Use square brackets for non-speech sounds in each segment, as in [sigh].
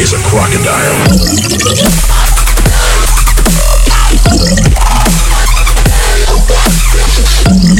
is a crocodile. Killing.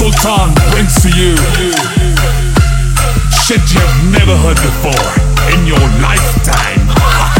Sultan brings to you shit you've never heard before in your lifetime. [laughs]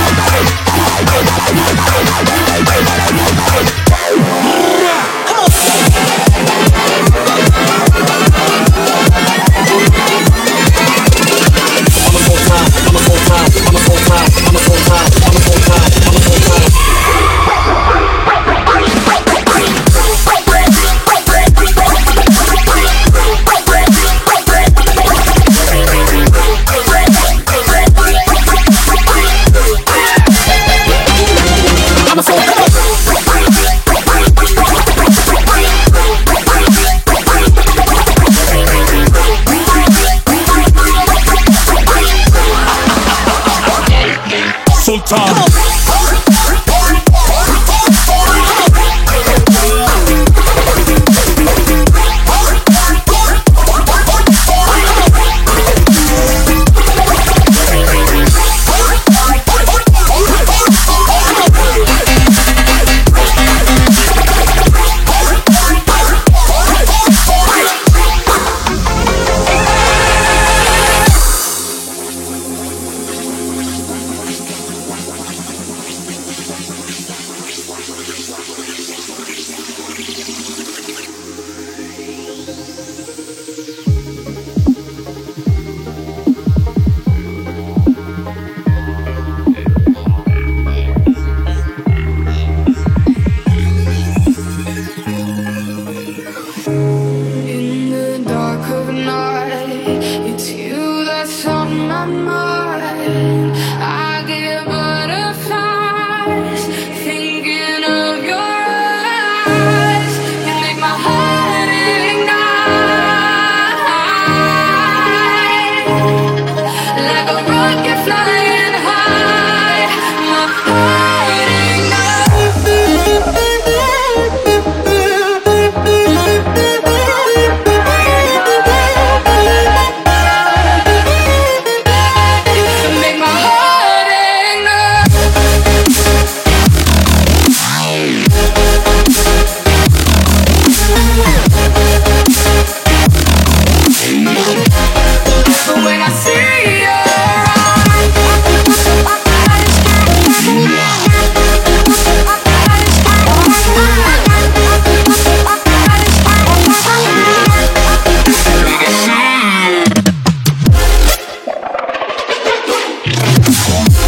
Música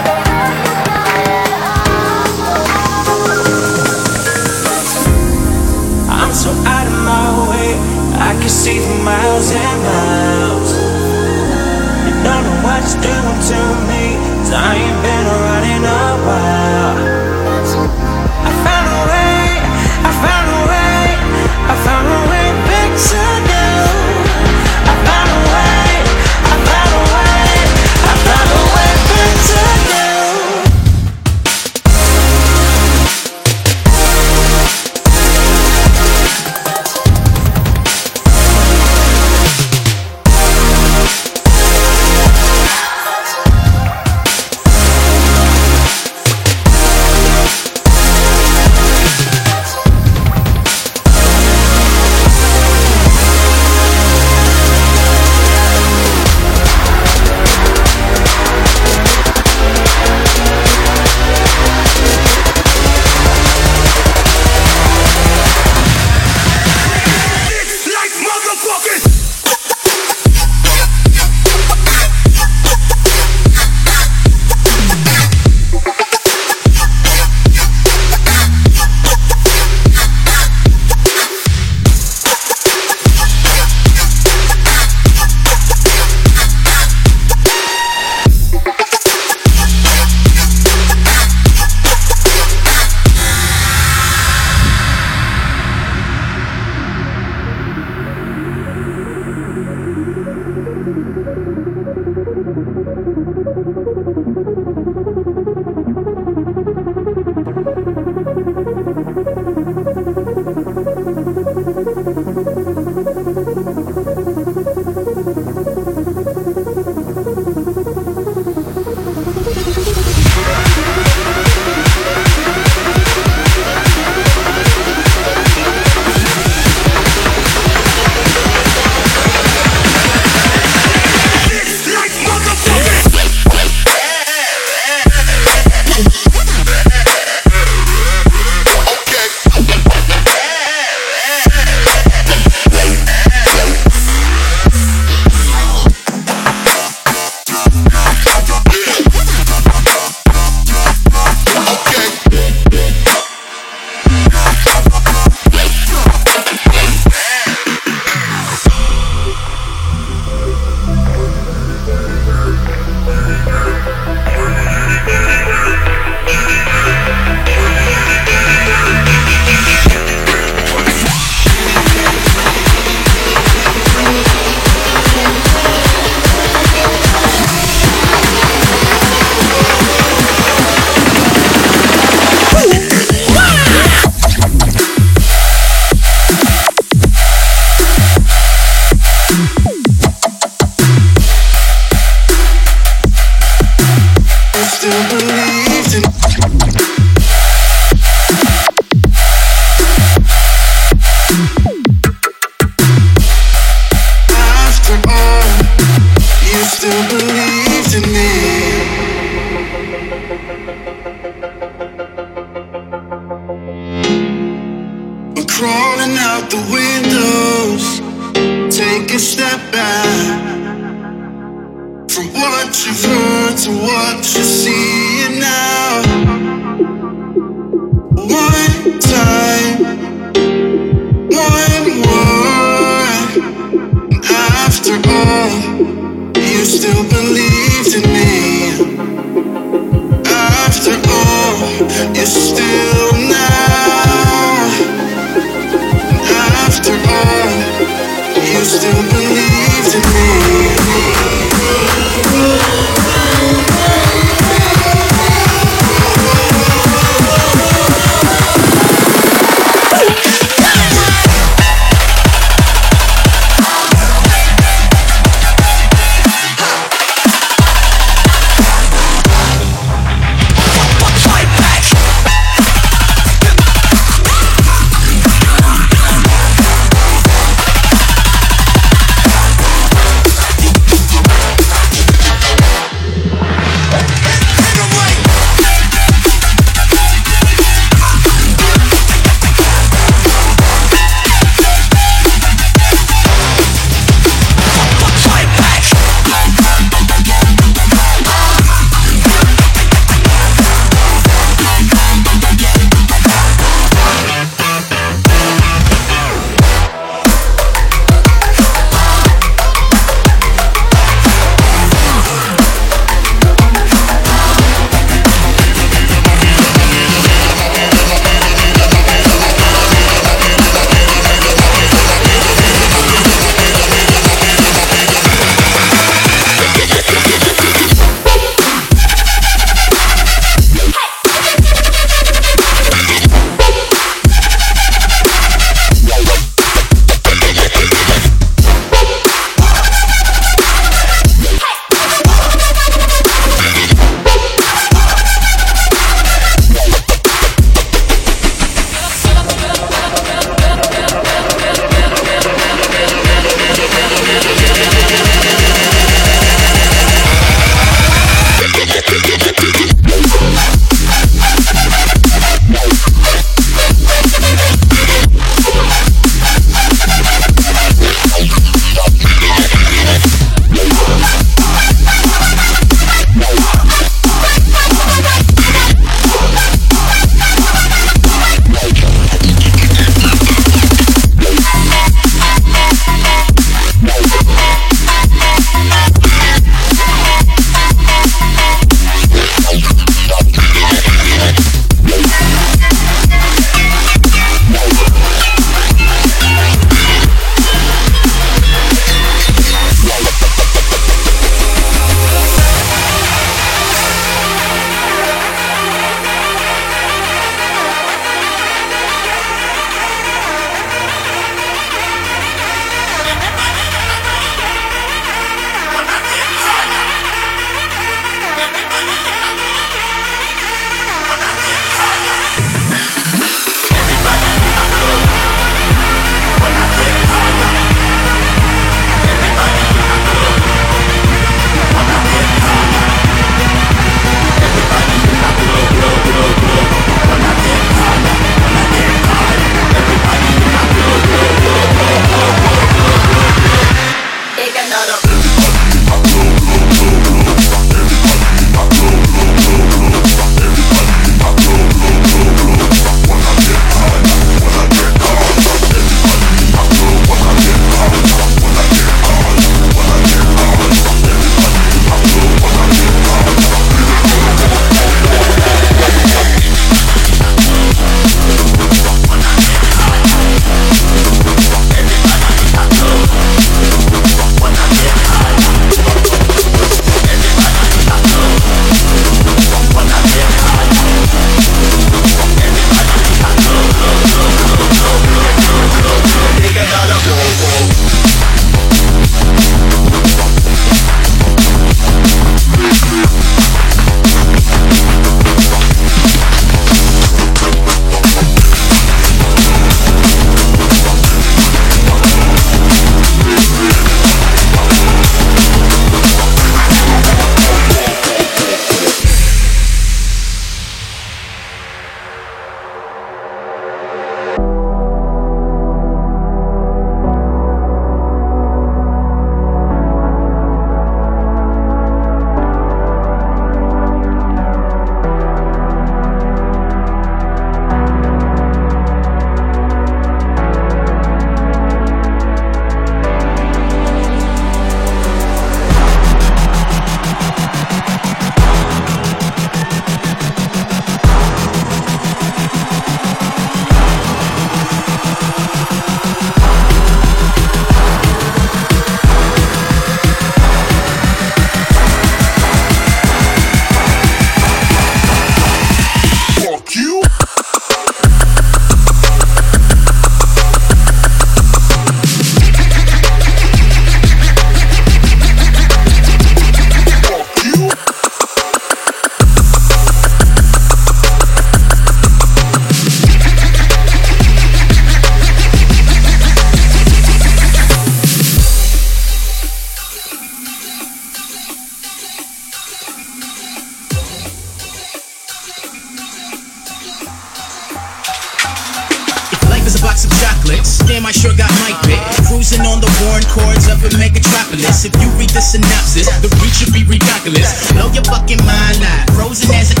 synopsis. The breach should be ridiculous. Blow your fucking mind out. Frozen as a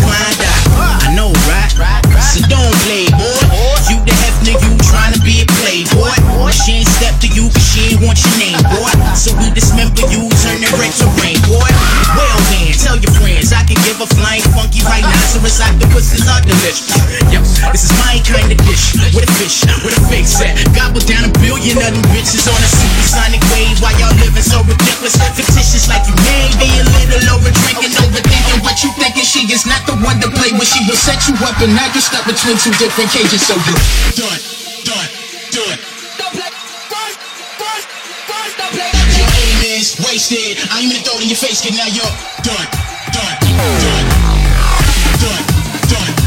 is not the one to play with. She will set you up and now you're stuck between two different cages. So you're done, done, done. Your aim is wasted. I'm gonna throw it in your face, cause now you're done, done, done, done, done. done.